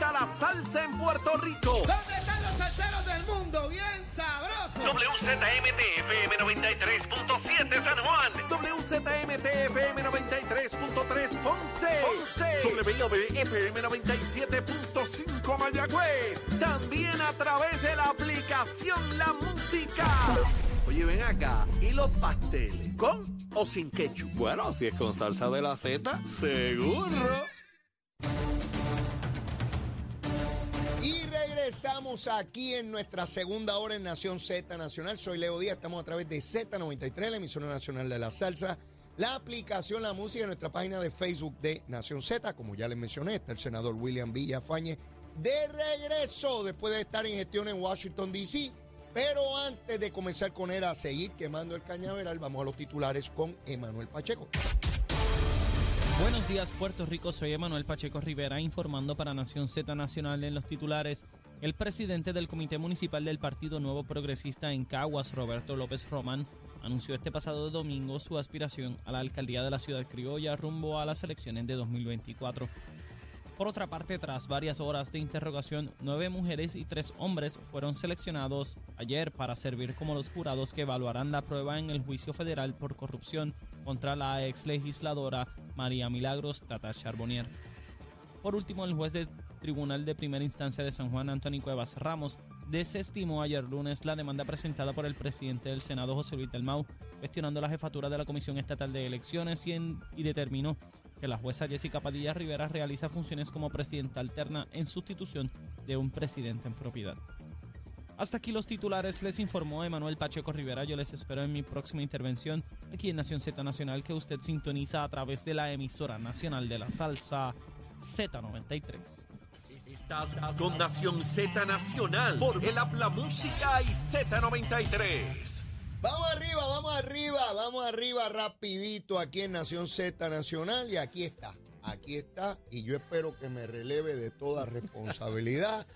la salsa en Puerto Rico. ¿Dónde están los salseros del mundo? Bien sabroso. WZMTFM 93.7 San Juan. WZMTFM 93.3 Ponce. Ponce. WIOBFM 97.5 Mayagüez. También a través de la aplicación La Música. Oye, ven acá. ¿Y los pasteles? ¿Con o sin ketchup? Bueno, si es con salsa de la Z, seguro. Regresamos aquí en nuestra segunda hora en Nación Z Nacional. Soy Leo Díaz, estamos a través de Z93, la emisora nacional de la salsa, la aplicación La Música, nuestra página de Facebook de Nación Z. Como ya les mencioné, está el senador William Villafañe de regreso después de estar en gestión en Washington, D.C. Pero antes de comenzar con él a seguir quemando el cañaveral, vamos a los titulares con Emanuel Pacheco. Buenos días, Puerto Rico. Soy Emanuel Pacheco Rivera informando para Nación Z Nacional en los titulares. El presidente del Comité Municipal del Partido Nuevo Progresista en Caguas, Roberto López Román, anunció este pasado domingo su aspiración a la alcaldía de la ciudad criolla rumbo a las elecciones de 2024. Por otra parte, tras varias horas de interrogación, nueve mujeres y tres hombres fueron seleccionados ayer para servir como los jurados que evaluarán la prueba en el juicio federal por corrupción contra la ex legisladora María Milagros Tata Charbonnier. Por último, el juez del Tribunal de Primera Instancia de San Juan, Antonio Cuevas Ramos, desestimó ayer lunes la demanda presentada por el presidente del Senado, José Luis Dalmau, cuestionando la jefatura de la Comisión Estatal de Elecciones y, y determinó que la jueza Jessica Padilla Rivera realiza funciones como presidenta alterna en sustitución de un presidente en propiedad. Hasta aquí los titulares, les informó Emanuel Pacheco Rivera. Yo les espero en mi próxima intervención aquí en Nación Z Nacional que usted sintoniza a través de la emisora nacional de la salsa Z93. Estás con Nación Z Nacional por el Habla Música y Z93. Vamos arriba, vamos arriba, vamos arriba rapidito aquí en Nación Z Nacional y aquí está, aquí está y yo espero que me releve de toda responsabilidad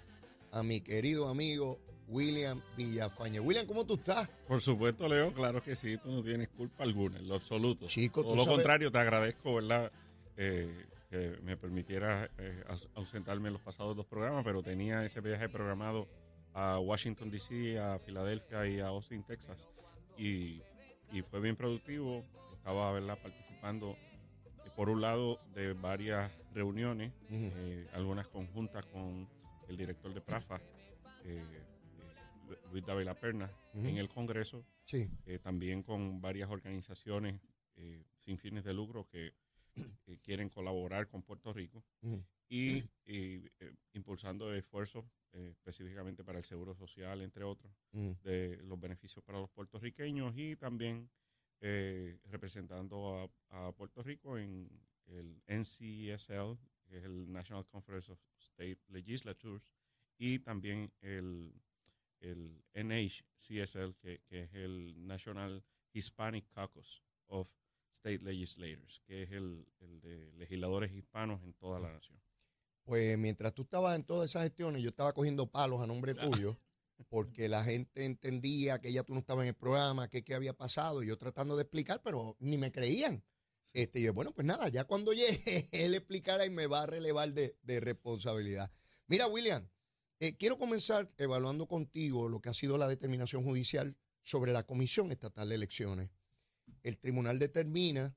a mi querido amigo William Villafañe. William, ¿cómo tú estás? Por supuesto, Leo, claro que sí, tú no tienes culpa alguna, en lo absoluto. Chico, Todo tú lo sabes- contrario, te agradezco, ¿verdad? Eh, que me permitiera eh, aus- ausentarme en los pasados dos programas, pero tenía ese viaje programado a Washington, D.C., a Filadelfia y a Austin, Texas. Y, y fue bien productivo. Estaba, ¿verdad?, participando, eh, por un lado, de varias reuniones, eh, algunas conjuntas con el director de PRAFA, eh, eh, Luis Dávila Perna, Ujú. en el Congreso, Sí, eh, también con varias organizaciones sin fines de lucro que eh, quieren colaborar con Puerto Rico Ujú. y, y, eh, impulsando esfuerzos eh, específicamente para el seguro social, entre otros, Mm. de los beneficios para los puertorriqueños y también eh, representando a, a Puerto Rico en el NCSL, que es el National Conference of State Legislatures, y también el, el NHCSL, que, que es el National Hispanic Caucus of State Legislators, que es el, el de legisladores hispanos en toda la nación. Pues mientras tú estabas en todas esas gestiones, yo estaba cogiendo palos a nombre tuyo, porque la gente entendía que ya tú no estabas en el programa, que qué había pasado, y yo tratando de explicar, pero ni me creían. Este, y yo, bueno, pues nada, ya cuando llegue, él explicará y me va a relevar de, de responsabilidad. Mira, William, eh, quiero comenzar evaluando contigo lo que ha sido la determinación judicial sobre la Comisión Estatal de Elecciones. El tribunal determina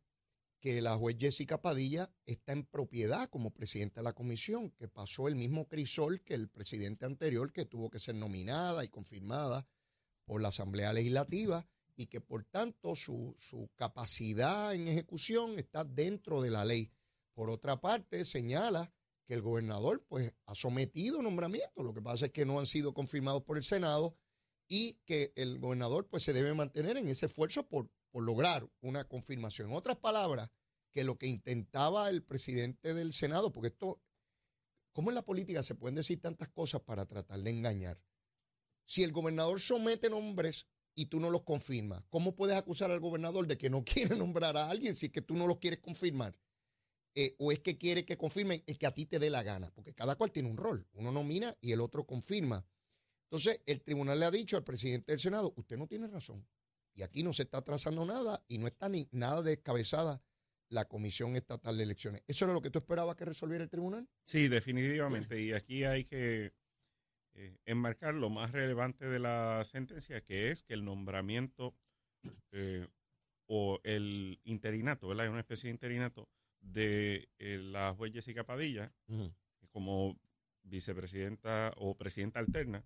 que la juez Jessica Padilla está en propiedad como presidenta de la comisión, que pasó el mismo crisol que el presidente anterior, que tuvo que ser nominada y confirmada por la Asamblea Legislativa y que por tanto su, su capacidad en ejecución está dentro de la ley. Por otra parte, señala que el gobernador pues ha sometido nombramientos, lo que pasa es que no han sido confirmados por el Senado y que el gobernador pues se debe mantener en ese esfuerzo por, por lograr una confirmación. En otras palabras, que lo que intentaba el presidente del Senado, porque esto, ¿cómo en la política se pueden decir tantas cosas para tratar de engañar? Si el gobernador somete nombres y tú no los confirmas, ¿cómo puedes acusar al gobernador de que no quiere nombrar a alguien si es que tú no los quieres confirmar? Eh, o es que quiere que confirmen el que a ti te dé la gana, porque cada cual tiene un rol. Uno nomina y el otro confirma. Entonces, el tribunal le ha dicho al presidente del Senado, usted no tiene razón. Y aquí no se está trazando nada y no está ni nada descabezada la Comisión Estatal de Elecciones. ¿Eso era lo que tú esperabas que resolviera el tribunal? Sí, definitivamente. Y aquí hay que eh, enmarcar lo más relevante de la sentencia, que es que el nombramiento eh, o el interinato, ¿verdad? Una especie de interinato de eh, la juez Jessica Padilla como vicepresidenta o presidenta alterna,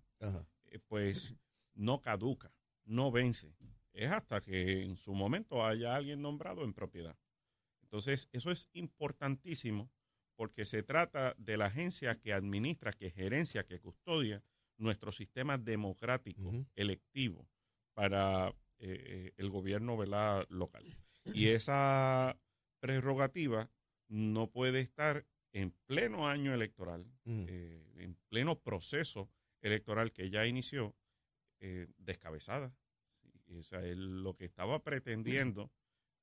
pues no caduca, no vence. Es hasta que en su momento haya alguien nombrado en propiedad. Entonces, eso es importantísimo porque se trata de la agencia que administra, que gerencia, que custodia nuestro sistema democrático electivo para eh, eh, el gobierno local. Y esa prerrogativa no puede estar en pleno año electoral, eh, en pleno proceso electoral que ya inició, descabezada. O sea, lo que estaba pretendiendo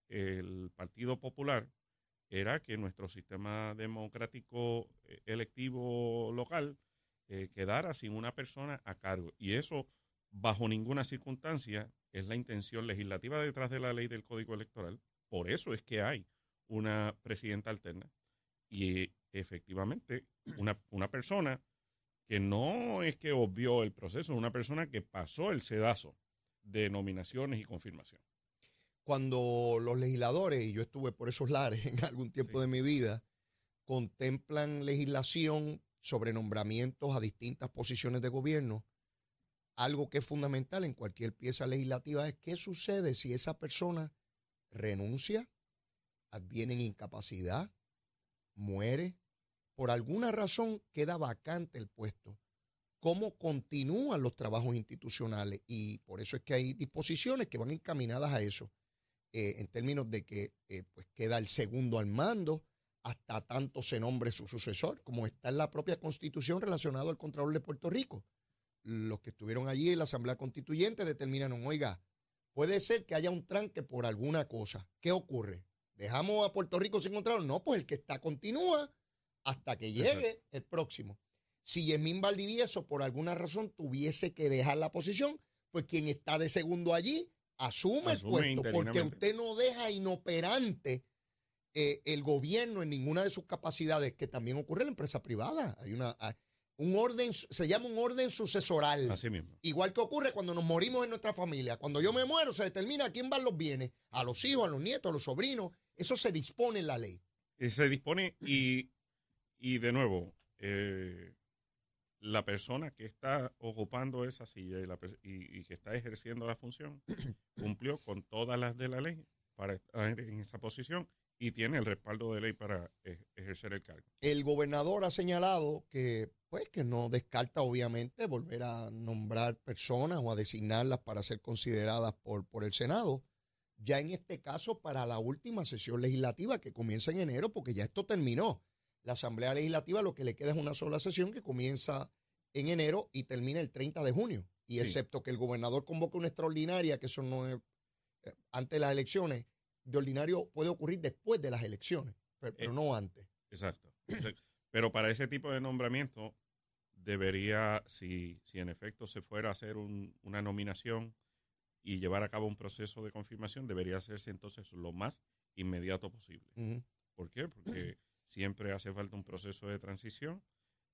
el Partido Popular era que nuestro sistema democrático eh, electivo local eh, quedara sin una persona a cargo. Y eso, bajo ninguna circunstancia, es la intención legislativa detrás de la ley del Código Electoral. Por eso es que hay una presidenta alterna. Y efectivamente, una, una persona que no es que obvió el proceso, una persona que pasó el sedazo de nominaciones y confirmación cuando los legisladores, y yo estuve por esos lares en algún tiempo de mi vida, contemplan legislación sobre nombramientos a distintas posiciones de gobierno, algo que es fundamental en cualquier pieza legislativa es qué sucede si esa persona renuncia, adviene en incapacidad, muere, por alguna razón queda vacante el puesto. ¿Cómo continúan los trabajos institucionales? Y por eso es que hay disposiciones que van encaminadas a eso. Eh, en términos de que eh, pues queda el segundo al mando hasta tanto se nombre su sucesor, como está en la propia constitución relacionado al Contralor de Puerto Rico. Los que estuvieron allí en la Asamblea Constituyente determinaron, oiga, puede ser que haya un tranque por alguna cosa. ¿Qué ocurre? ¿Dejamos a Puerto Rico sin Contralor? No, pues el que está continúa hasta que llegue el próximo. Si Yemín Valdivieso por alguna razón tuviese que dejar la posición, pues quien está de segundo allí asume, el puesto, porque usted no deja inoperante eh, el gobierno en ninguna de sus capacidades, que también ocurre en la empresa privada. Hay una un orden, se llama un orden sucesoral. Así mismo. Igual que ocurre cuando nos morimos en nuestra familia. Cuando yo me muero, se determina a quién van los bienes, a los hijos, a los nietos, a los sobrinos. Eso se dispone en la ley. se dispone y, y de nuevo, eh, la persona que está ocupando esa silla y, que está ejerciendo la función cumplió con todas las de la ley para estar en esa posición y tiene el respaldo de ley para e, ejercer el cargo. El gobernador ha señalado que pues que no descarta obviamente volver a nombrar personas o a designarlas para ser consideradas por, por el Senado. Ya en este caso para la última sesión legislativa que comienza en enero porque ya esto terminó. La Asamblea Legislativa lo que le queda es una sola sesión que comienza en enero y termina el 30 de junio. Y excepto que el gobernador convoque una extraordinaria, que eso no es eh, antes de las elecciones, de ordinario puede ocurrir después de las elecciones, pero, eh, no antes. Exacto. pero para ese tipo de nombramiento debería, si, si en efecto se fuera a hacer una nominación y llevar a cabo un proceso de confirmación, debería hacerse entonces lo más inmediato posible. ¿Por qué? Porque siempre hace falta un proceso de transición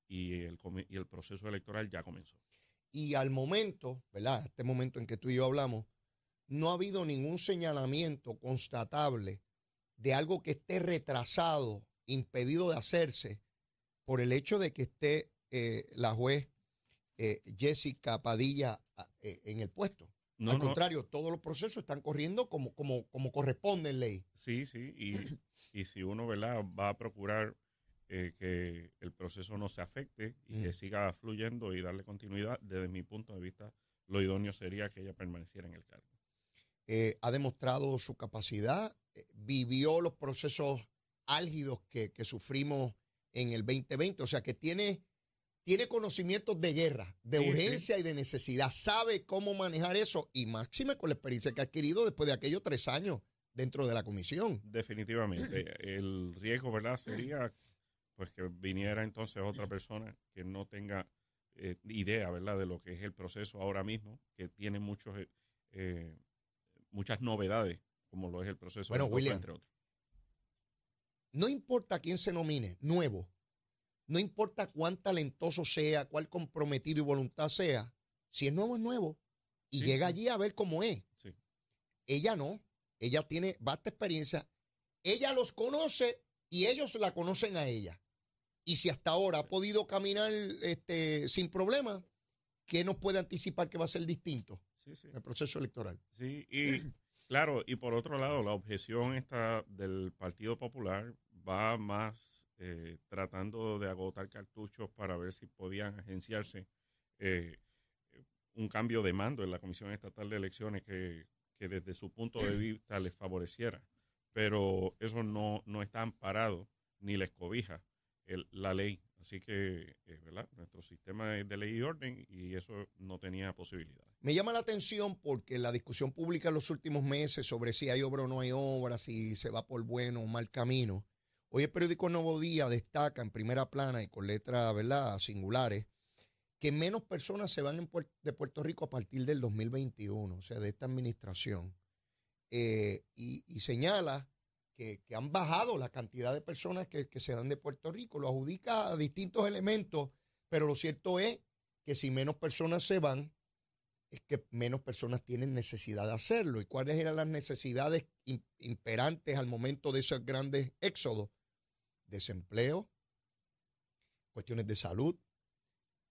y el, y el proceso electoral ya comenzó. Y al momento, ¿verdad? Este momento en que tú y yo hablamos, no ha habido ningún señalamiento constatable de algo que esté retrasado, impedido de hacerse, por el hecho de que esté eh, la juez eh, Jessica Padilla eh, en el puesto. Al contrario, todos los procesos están corriendo como, como, como corresponde en ley. Sí, sí, y, y si uno ¿verdad? va a procurar eh, que el proceso no se afecte y que siga fluyendo y darle continuidad, desde mi punto de vista, lo idóneo sería que ella permaneciera en el cargo. Eh, ha demostrado su capacidad, eh, vivió los procesos álgidos que, sufrimos en el 2020, o sea que tiene, tiene conocimientos de guerra, de urgencia y de necesidad, sabe cómo manejar eso y máxime con la experiencia que ha adquirido después de aquellos tres años dentro de la comisión. Definitivamente. el riesgo, ¿verdad? Sería pues que viniera entonces otra persona que no tenga eh, idea, ¿verdad?, de lo que es el proceso ahora mismo, que tiene muchos, eh, eh, muchas novedades, como lo es el proceso bueno, William, entre otros. no importa quién se nomine, nuevo, no importa cuán talentoso sea, cuál comprometido y voluntad sea, si es nuevo es nuevo y Sí, llega allí a ver cómo es. Sí. Ella no, ella tiene vasta experiencia, ella los conoce y ellos la conocen a ella. Y si hasta ahora ha podido caminar este, sin problema, ¿qué nos puede anticipar que va a ser distinto Sí, el proceso electoral? Sí, y claro, y por otro lado, la objeción esta del Partido Popular va más eh, tratando de agotar cartuchos para ver si podían agenciarse eh, un cambio de mando en la Comisión Estatal de Elecciones que, que desde su punto de vista les favoreciera. Pero eso no, no está amparado ni les cobija el- la ley. Así que, eh, ¿verdad? Nuestro sistema es de ley y orden y eso no tenía posibilidad. Me llama la atención porque la discusión pública en los últimos meses sobre si hay obra o no hay obra, si se va por bueno o mal camino. Hoy el periódico Nuevo Día destaca en primera plana y con letras ¿verdad? singulares que menos personas se van de Puerto Rico a partir del 2021, o sea, de esta administración. Eh, y, señala que, han bajado la cantidad de personas que, que se dan de Puerto Rico. Lo adjudica a distintos elementos, pero lo cierto es que si menos personas se van, es que menos personas tienen necesidad de hacerlo. ¿Y cuáles eran las necesidades im- imperantes al momento de esos grandes éxodos? Desempleo, cuestiones de salud,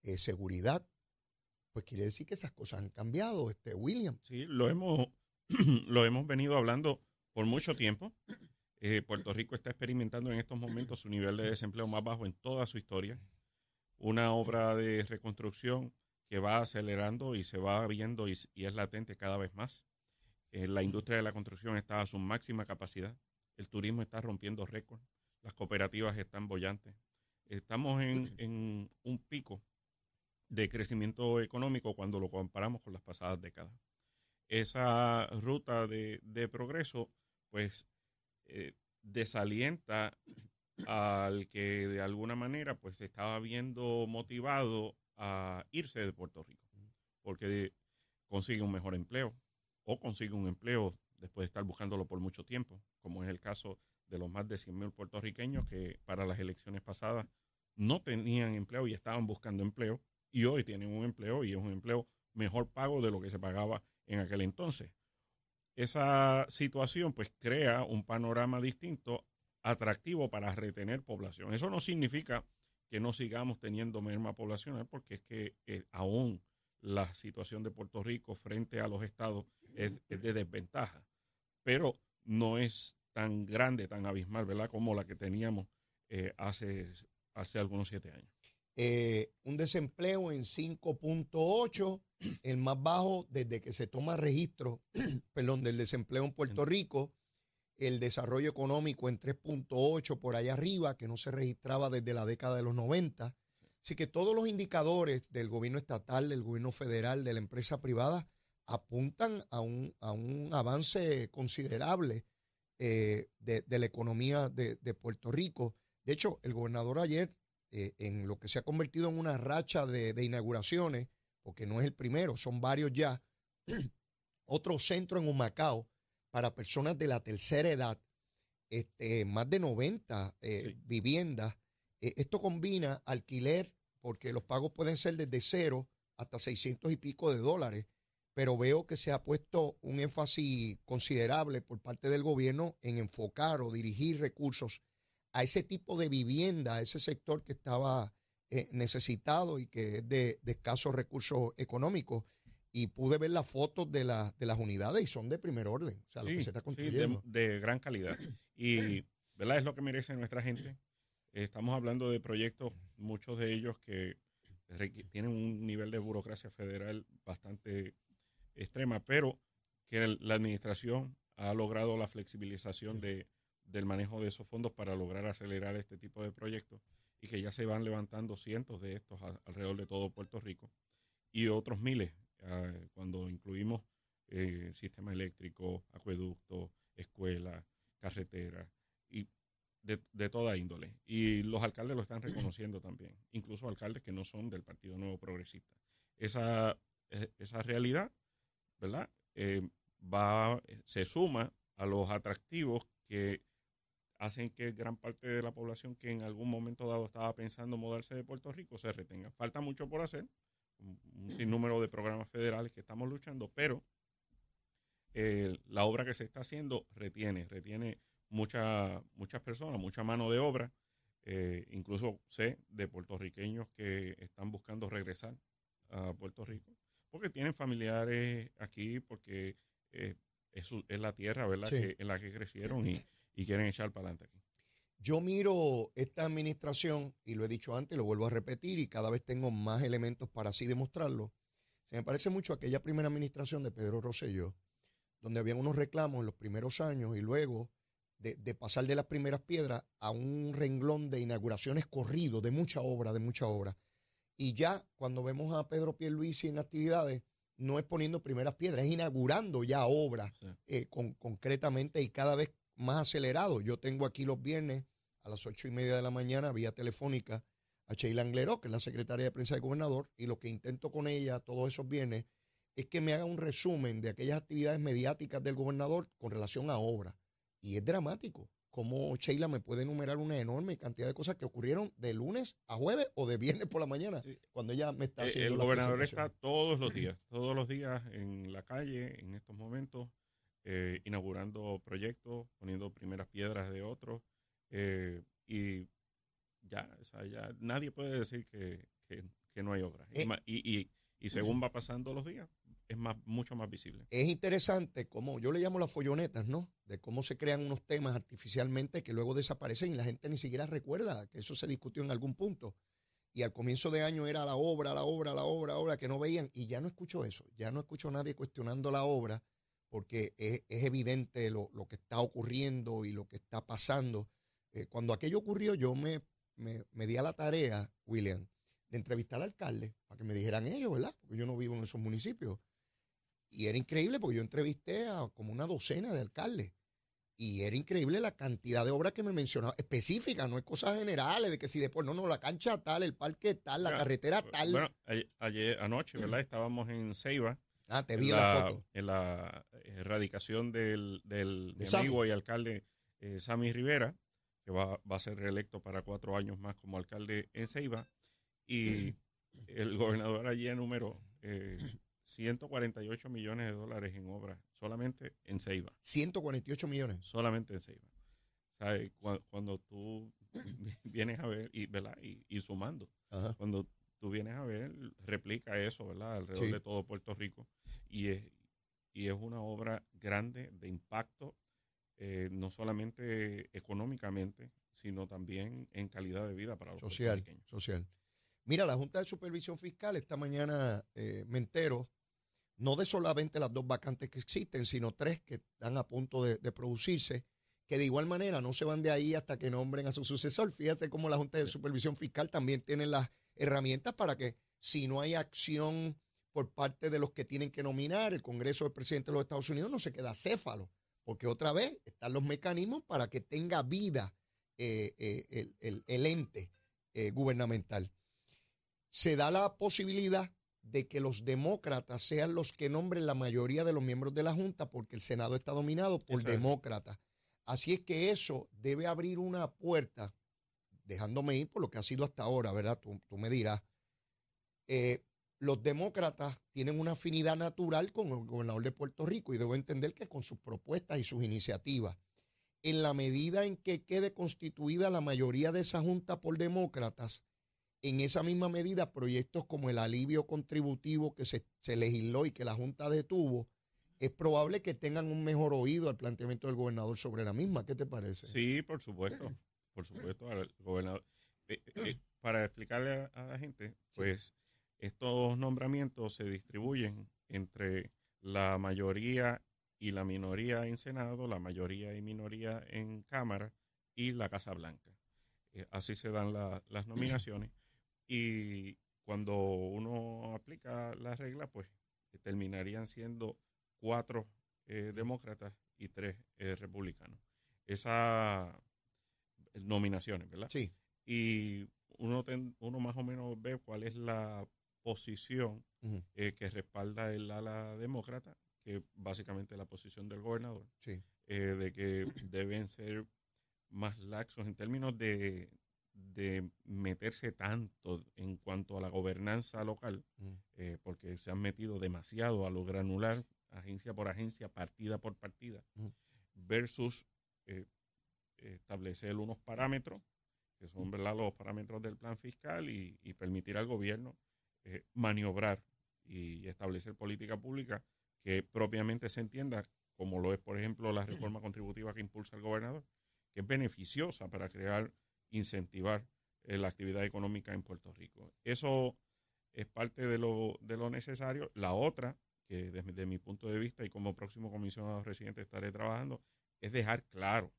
eh, seguridad. Pues quiere decir que esas cosas han cambiado, este William. Sí, lo hemos, lo hemos venido hablando por mucho tiempo. Eh, Puerto Rico está experimentando en estos momentos su nivel de desempleo más bajo en toda su historia. Una obra de reconstrucción que va acelerando y se va viendo y, es latente cada vez más. Eh, la industria de la construcción está a su máxima capacidad. El turismo está rompiendo récords. Las cooperativas están bollantes. Estamos en, en un pico de crecimiento económico cuando lo comparamos con las pasadas décadas esa ruta de, de progreso, pues eh, desalienta al que de alguna manera pues se estaba viendo motivado a irse de Puerto Rico, porque consigue un mejor empleo o consigue un empleo después de estar buscándolo por mucho tiempo, como es el caso de los más de 100 mil puertorriqueños que para las elecciones pasadas no tenían empleo y estaban buscando empleo y hoy tienen un empleo y es un empleo mejor pago de lo que se pagaba en aquel entonces. Esa situación pues crea un panorama distinto, atractivo para retener población. Eso no significa que no sigamos teniendo merma poblacional porque es que eh, aún la situación de Puerto Rico frente a los estados es, es de desventaja, pero no es tan grande, tan abismal, ¿verdad? Como la que teníamos eh, hace, hace algunos siete años. Eh, un desempleo en 5.8, el más bajo desde que se toma registro, perdón, del desempleo en Puerto Rico, el desarrollo económico en 3.8 por allá arriba, que no se registraba desde la década de los 90. Así que todos los indicadores del gobierno estatal, del gobierno federal, de la empresa privada, apuntan a un, a un avance considerable eh, de, de la economía de, de Puerto Rico. De hecho, el gobernador ayer eh, en lo que se ha convertido en una racha de, de, inauguraciones, porque no es el primero, son varios ya, otro centro en Humacao para personas de la tercera edad, este, más de 90 eh, sí. viviendas. Eh, esto combina alquiler, porque los pagos pueden ser desde cero hasta 600 y pico de dólares, pero veo que se ha puesto un énfasis considerable por parte del gobierno en enfocar o dirigir recursos a ese tipo de vivienda, a ese sector que estaba eh, necesitado y que es de, de, escasos recursos económicos. Y pude ver las fotos de, la, de las unidades y son de primer orden, o sea, sí, lo que se está construyendo. Sí, de, de, gran calidad. Y, ¿verdad? Es lo que merece nuestra gente. Estamos hablando de proyectos, muchos de ellos que tienen un nivel de burocracia federal bastante extrema, pero que la administración ha logrado la flexibilización de, del manejo de esos fondos para lograr acelerar este tipo de proyectos y que ya se van levantando cientos de estos a, alrededor de todo Puerto Rico y otros miles eh, cuando incluimos eh, sistema eléctrico, acueducto, escuela, carretera y de, de, toda índole. Y los alcaldes lo están reconociendo también, incluso alcaldes que no son del Partido Nuevo Progresista. Esa, esa realidad, ¿verdad? Eh, va, se suma a los atractivos que hacen que gran parte de la población que en algún momento dado estaba pensando mudarse de Puerto Rico se retenga. Falta mucho por hacer, un sinnúmero de programas federales que estamos luchando, pero eh, la obra que se está haciendo retiene, retiene mucha, muchas personas, mucha mano de obra. Eh, incluso sé de puertorriqueños que están buscando regresar a Puerto Rico porque tienen familiares aquí, porque eh, es, es, la tierra ¿verdad? Que, en la que crecieron y, y quieren echar para adelante aquí. Yo miro esta administración, y lo he dicho antes, lo vuelvo a repetir, y cada vez tengo más elementos para así demostrarlo. Se me parece mucho aquella primera administración de Pedro Rosselló, donde habían unos reclamos en los primeros años y luego de, pasar de las primeras piedras a un renglón de inauguraciones corrido, de mucha obra, de mucha obra. Y ya cuando vemos a Pedro Pierluisi en actividades, no es poniendo primeras piedras, es inaugurando ya obras eh, con, concretamente y cada vez más acelerado. Yo tengo aquí los viernes a las ocho y media de la mañana, vía telefónica, a Sheila Angleró, que es la secretaria de prensa del gobernador, y lo que intento con ella todos esos viernes es que me haga un resumen de aquellas actividades mediáticas del gobernador con relación a obras. Y es dramático cómo Sheila me puede enumerar una enorme cantidad de cosas que ocurrieron de lunes a jueves o de viernes por la mañana, cuando ella me está eh, haciendo El gobernador está todos los días, todos los días en la calle en estos momentos, eh, inaugurando proyectos, poniendo primeras piedras de otros, eh, y ya, o sea, ya nadie puede decir que, que, no hay obras. y, y, y según va pasando los días, es más, mucho más visible. Es interesante cómo, yo le llamo las follonetas, ¿no? De cómo se crean unos temas artificialmente que luego desaparecen y la gente ni siquiera recuerda que eso se discutió en algún punto. Y al comienzo de año era la obra, la obra, la obra, la obra, que no veían. Y ya no escucho eso, ya no escucho a nadie cuestionando la obra porque es, evidente lo, que está ocurriendo y lo que está pasando. Eh, cuando aquello ocurrió, yo me, me, me di a la tarea, William, de entrevistar al alcalde para que me dijeran ellos, ¿verdad? Porque yo no vivo en esos municipios. Y era increíble porque yo entrevisté a como una docena de alcaldes. Y era increíble la cantidad de obras que me mencionaba, específicas, no es cosas generales, de que si después, no, no, la cancha tal, el parque tal, la carretera tal. Bueno, ayer, anoche, ¿verdad? Estábamos en Ceiba. Ah, te vi en la, foto. En la erradicación del, del amigo y alcalde eh, Sammy Rivera, que va, va, a ser reelecto para cuatro años más como alcalde en Ceiba. Y el gobernador allí enumeró eh, 148 millones de dólares en obras solamente en Ceiba. 148 millones. Solamente en Ceiba. Cuando, tú vienes a ver, y, ¿verdad? Y, sumando, cuando tú vienes a ver, replica eso, ¿verdad? Alrededor de todo Puerto Rico. Y es, y es una obra grande de impacto, eh, no solamente económicamente, sino también en calidad de vida para los social, Social. Mira, la Junta de Supervisión Fiscal esta mañana eh, me entero, no de solamente las dos vacantes que existen, sino tres que están a punto de, producirse, que de igual manera no se van de ahí hasta que nombren a su sucesor. Fíjate cómo la Junta de Supervisión Fiscal también tiene las herramientas para que si no hay acción por parte de los que tienen que nominar, el Congreso del presidente de los Estados Unidos no se queda céfalo, porque otra vez están los mecanismos para que tenga vida eh, eh, el, ente gubernamental se da la posibilidad de que los demócratas sean los que nombren la mayoría de los miembros de la Junta, porque el Senado está dominado por demócratas. Así es que eso debe abrir una puerta, dejándome ir por lo que ha sido hasta ahora, ¿verdad? Tú, me dirás. Eh, los demócratas tienen una afinidad natural con el gobernador de Puerto Rico y debo entender que con sus propuestas y sus iniciativas. En la medida en que quede constituida la mayoría de esa junta por demócratas, en esa misma medida, proyectos como el alivio contributivo que se, legisló y que la Junta detuvo, es probable que tengan un mejor oído al planteamiento del gobernador sobre la misma. ¿Qué te parece? Sí, por supuesto. Por supuesto, gobernador. Eh, eh, eh, para explicarle a, la gente, pues estos nombramientos se distribuyen entre la mayoría y la minoría en Senado, la mayoría y minoría en Cámara y la Casa Blanca. así se dan las nominaciones. Y cuando uno aplica la regla, pues terminarían siendo cuatro eh, demócratas y tres eh, republicanos. Esas nominaciones, ¿verdad? Sí. Y uno, uno más o menos ve cuál es la posición eh, que respalda el ala demócrata, que básicamente la posición del gobernador, sí. de que deben ser más laxos en términos de, de meterse tanto en cuanto a la gobernanza local, Mm. eh, porque se han metido demasiado a lo granular, agencia por agencia, partida por partida, Mm. versus eh, establecer unos parámetros, que son ¿verdad? los parámetros del plan fiscal, y, y permitir al gobierno eh, maniobrar y establecer política pública que propiamente se entienda, como lo es, por ejemplo, la reforma contributiva que impulsa el gobernador, que es beneficiosa para crear, incentivar eh, la actividad económica en Puerto Rico. Eso es parte de lo, de lo necesario. La otra, que desde mi punto de vista y como próximo comisionado residente estaré trabajando, es dejar claro,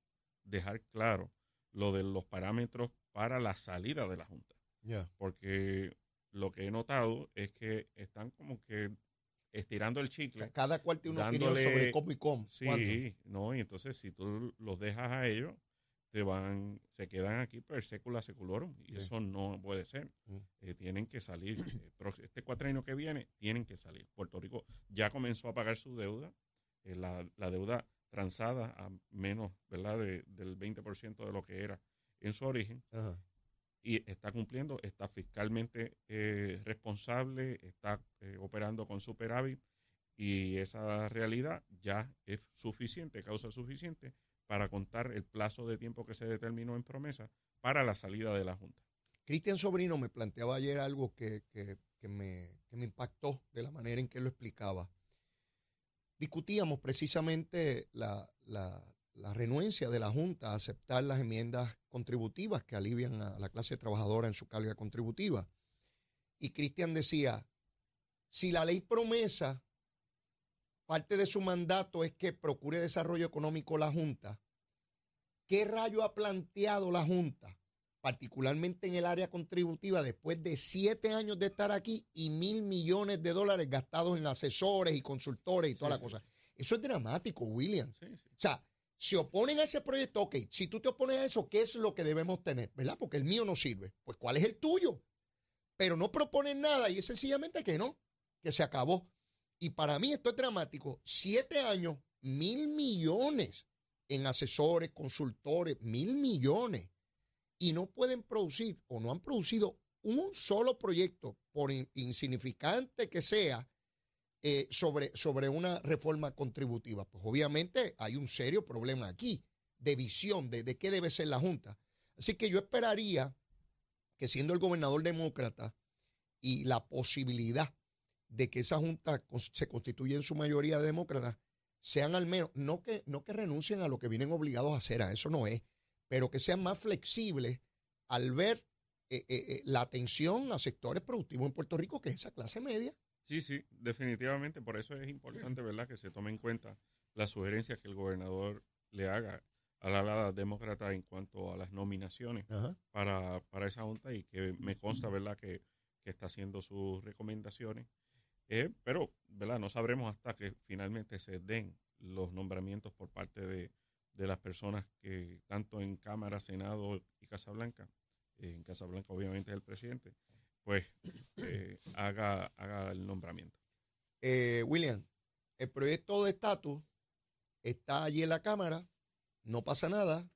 dejar claro lo de los parámetros para la salida de la Junta. Ya. Porque lo que he notado es que están como que estirando el chicle. Cada cual tiene una opinión Dándole- sobre cómo y cómo. cuándo. Sí, no, y entonces si tú los dejas a ellos, te van, se quedan aquí per secula seculorum, y Sí. eso no puede ser. Mm. Eh, tienen que salir. Eh, este cuatrienio que viene, tienen que salir. Puerto Rico ya comenzó a pagar su deuda, eh, la, la deuda transada a menos, ¿verdad?, de, del 20% de lo que era en su origen Ajá. y está cumpliendo, está fiscalmente eh, responsable, está operando con superávit y esa realidad ya es suficiente, causa suficiente para contar el plazo de tiempo que se determinó en promesa para la salida de la Junta. Cristian Sobrino me planteaba ayer algo que, que- que me, que me impactó de la manera en que lo explicaba. Discutíamos precisamente la, la- la renuencia de la Junta a aceptar las enmiendas contributivas que alivian a la clase trabajadora en su carga contributiva. Y Cristian decía, si la ley promesa, parte de su mandato es que procure desarrollo económico la Junta, ¿qué rayo ha planteado la Junta? particularmente en el área contributiva, después de siete años de estar aquí y mil millones de dólares gastados en asesores y consultores y toda Sí, la sí. cosa. Eso es dramático, William. Sí. O sea, se oponen a ese proyecto, ok, si tú te opones a eso, ¿qué es lo que debemos tener? ¿Verdad? Porque el mío no sirve. Pues ¿cuál es el tuyo? Pero no proponen nada y es sencillamente que no, que se acabó. Y para mí esto es dramático. Siete años, mil millones en asesores, consultores, mil millones. Y no pueden producir o no han producido un solo proyecto, por in- insignificante que sea, eh, sobre, sobre una reforma contributiva. Pues obviamente hay un serio problema aquí de visión de, de qué debe ser la Junta. Así que yo esperaría que siendo el gobernador demócrata y la posibilidad de que esa Junta se constituya en su mayoría de demócratas, sean al menos, no que, no que renuncien a lo que vienen obligados a hacer, a eso no es, pero que sean más flexibles al ver eh, eh, eh, la atención a sectores productivos en Puerto Rico, que es esa clase media. Sí, sí, definitivamente. Por eso es importante, ¿verdad?, que se tome en cuenta las sugerencias que el gobernador le haga a la ala demócrata en cuanto a las nominaciones para, para esa junta y que me consta, ¿verdad?, que, que está haciendo sus recomendaciones. Eh, pero, ¿verdad?, no sabremos hasta que finalmente se den los nombramientos por parte de, de las personas que, tanto en Cámara, Senado y Casa Blanca, eh, en Casa Blanca obviamente es el presidente, pues eh, haga, haga el nombramiento. Eh, William, el proyecto de estatus está allí en la Cámara, no pasa nada,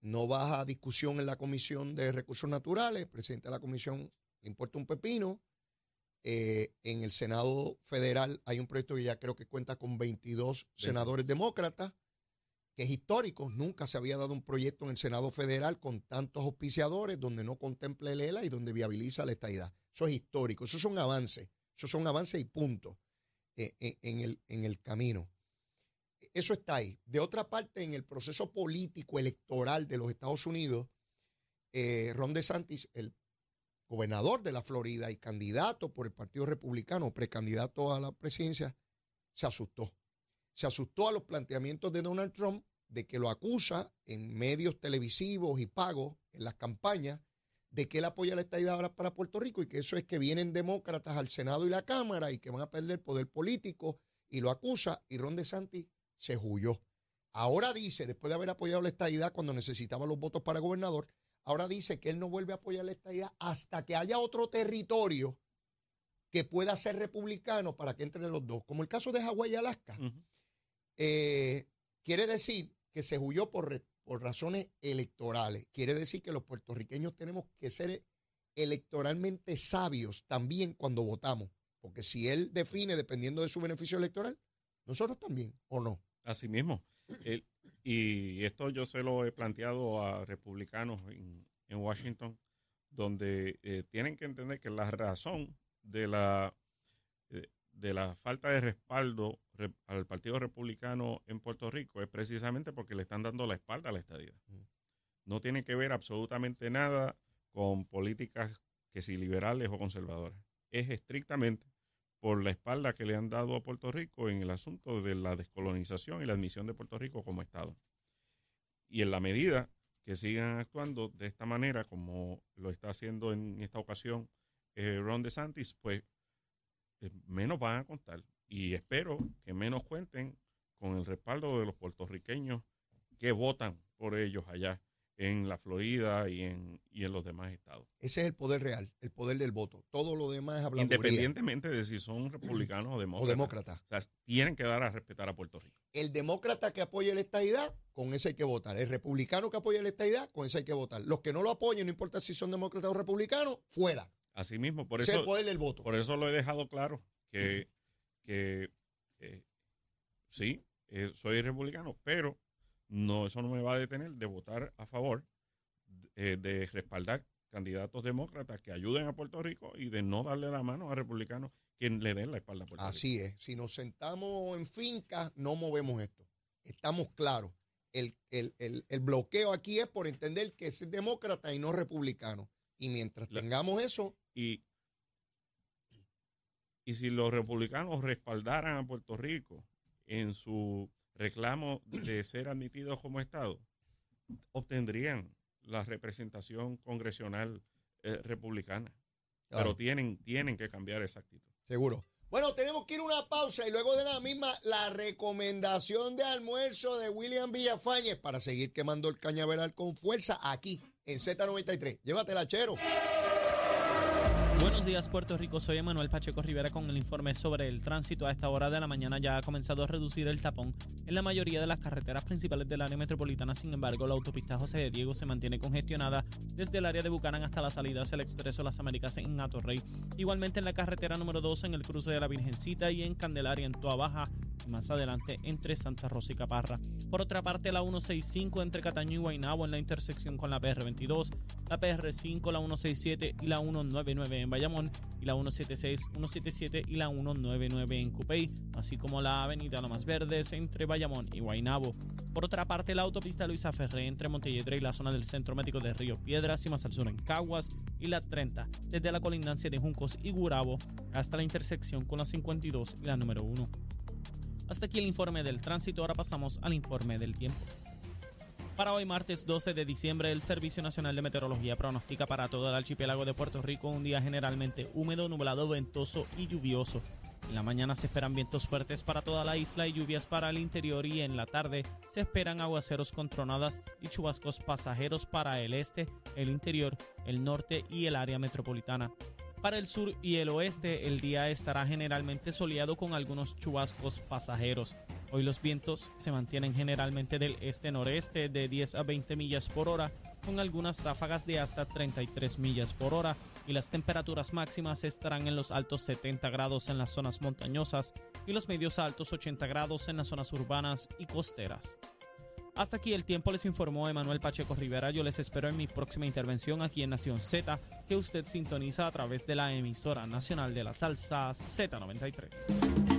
no baja discusión en la Comisión de Recursos Naturales, el presidente de la Comisión le importa un pepino. Eh, en el Senado Federal hay un proyecto que ya creo que cuenta con 22 senadores demócratas, que es histórico. Nunca se había dado un proyecto en el Senado Federal con tantos auspiciadores donde no contemple el ELA y donde viabiliza la estadidad. Eso es histórico, eso son avances, eso son avances y punto eh, eh, en, el, en el camino. Eso está ahí. De otra parte, en el proceso político electoral de los Estados Unidos, eh, Ron DeSantis, el gobernador de la Florida y candidato por el Partido Republicano, precandidato a la presidencia, se asustó. Se asustó a los planteamientos de Donald Trump de que lo acusa en medios televisivos y pagos en las campañas de que él apoya la estadidad para Puerto Rico y que eso es que vienen demócratas al Senado y la Cámara y que van a perder poder político y lo acusa y Ron DeSantis se huyó. Ahora dice, después de haber apoyado la estadidad cuando necesitaba los votos para gobernador, ahora dice que él no vuelve a apoyar la estadidad hasta que haya otro territorio que pueda ser republicano para que entren los dos, como el caso de Hawái y Alaska. Eh, quiere decir que se huyó por razones electorales. Quiere decir que los puertorriqueños tenemos que ser electoralmente sabios también cuando votamos. Porque si él define dependiendo de su beneficio electoral, nosotros también, ¿o no? Así mismo. El- y esto yo se lo he planteado a republicanos en, en Washington, donde eh, tienen que entender que la razón de la, eh, de la falta de respaldo re- al Partido Republicano en Puerto Rico es precisamente porque le están dando la espalda a la estadía. No tiene que ver absolutamente nada con políticas que si liberales o conservadoras. Es estrictamente por la espalda que le han dado a Puerto Rico en el asunto de la descolonización y la admisión de Puerto Rico como Estado. Y en la medida que sigan actuando de esta manera, como lo está haciendo en esta ocasión eh, Ron DeSantis, pues eh, menos van a contar. Y espero que menos cuenten con el respaldo de los puertorriqueños que votan por ellos allá en la Florida y en, y en los demás estados. Ese es el poder real, el poder del voto. Todo lo demás es habladuría Independientemente de si son republicanos o o demócratas. demócrata. O sea, tienen que dar a respetar a Puerto Rico. El demócrata que apoya la estadidad, con ese hay que votar. El republicano que apoya la estadidad, con ese hay que votar. Los que no lo apoyen, no importa si son demócratas o republicanos, fuera. Así mismo, por ese es eso, el poder del voto. por eso lo he dejado claro, que, que eh, sí, eh, soy republicano, pero no eso no me va a detener de votar a favor eh, de respaldar candidatos demócratas que ayuden a Puerto Rico y de no darle la mano a republicanos que le den la espalda a Puerto Rico. Así es. Si nos sentamos en fincas, no movemos esto. Estamos claros. El, el- el- el bloqueo aquí es por entender que es demócrata y no republicano. Y mientras La- tengamos eso, Y, y si los republicanos respaldaran a Puerto Rico en su reclamo de ser admitidos como Estado, obtendrían la representación congresional eh, republicana. claro, Pero tienen, tienen que cambiar esa actitud. seguro. Bueno, tenemos que ir a una pausa y luego de la misma, la recomendación de almuerzo de William Villafañez para seguir quemando el cañaveral con fuerza aquí en Z93. Llévatela, chero. Buenos días Puerto Rico, soy Emanuel Pacheco Rivera con el informe sobre el tránsito. A esta hora de la mañana ya ha comenzado a reducir el tapón en la mayoría de las carreteras principales del área metropolitana. Sin embargo, la autopista José de Diego se mantiene congestionada desde el área de Bucanán hasta la salida hacia el Expreso Las Américas en Atorrey. Igualmente en la carretera número 2 en el cruce de la Virgencita y en Candelaria en Toa Baja y más adelante entre Santa Rosa y Caparra. Por otra parte, la 165 entre Cataño y Guaynabo en la intersección con la PR22, la PR5, la 167 y la 199 Bayamón y la 176, 177 y la 199 en Cupey, así como la avenida Lomas Verdes entre Bayamón y Guaynabo. Por otra parte, la autopista Luisa Ferré entre Montelledre y la zona del Centro Médico de Río Piedras y más al sur en Caguas y la 30 desde la colindancia de Juncos y Gurabo hasta la intersección con la 52 y la número 1. Hasta aquí el informe del tránsito, ahora pasamos al informe del tiempo. Para hoy martes 12 de diciembre, el Servicio Nacional de Meteorología pronostica para todo el archipiélago de Puerto Rico un día generalmente húmedo, nublado, ventoso y lluvioso. En la mañana se esperan vientos fuertes para toda la isla y lluvias para el interior y en la tarde se esperan aguaceros con tronadas y chubascos pasajeros para el este, el interior, el norte y el área metropolitana. Para el sur y el oeste, el día estará generalmente soleado con algunos chubascos pasajeros. Hoy los vientos se mantienen generalmente del este-noreste de 10 a 20 millas por hora, con algunas ráfagas de hasta 33 millas por hora, y las temperaturas máximas estarán en los altos 70 grados en las zonas montañosas y los medios a altos 80 grados en las zonas urbanas y costeras. Hasta aquí el tiempo les informó Emanuel Pacheco Rivera. Yo les espero en mi próxima intervención aquí en Nación Z, que usted sintoniza a través de la emisora nacional de la salsa Z93.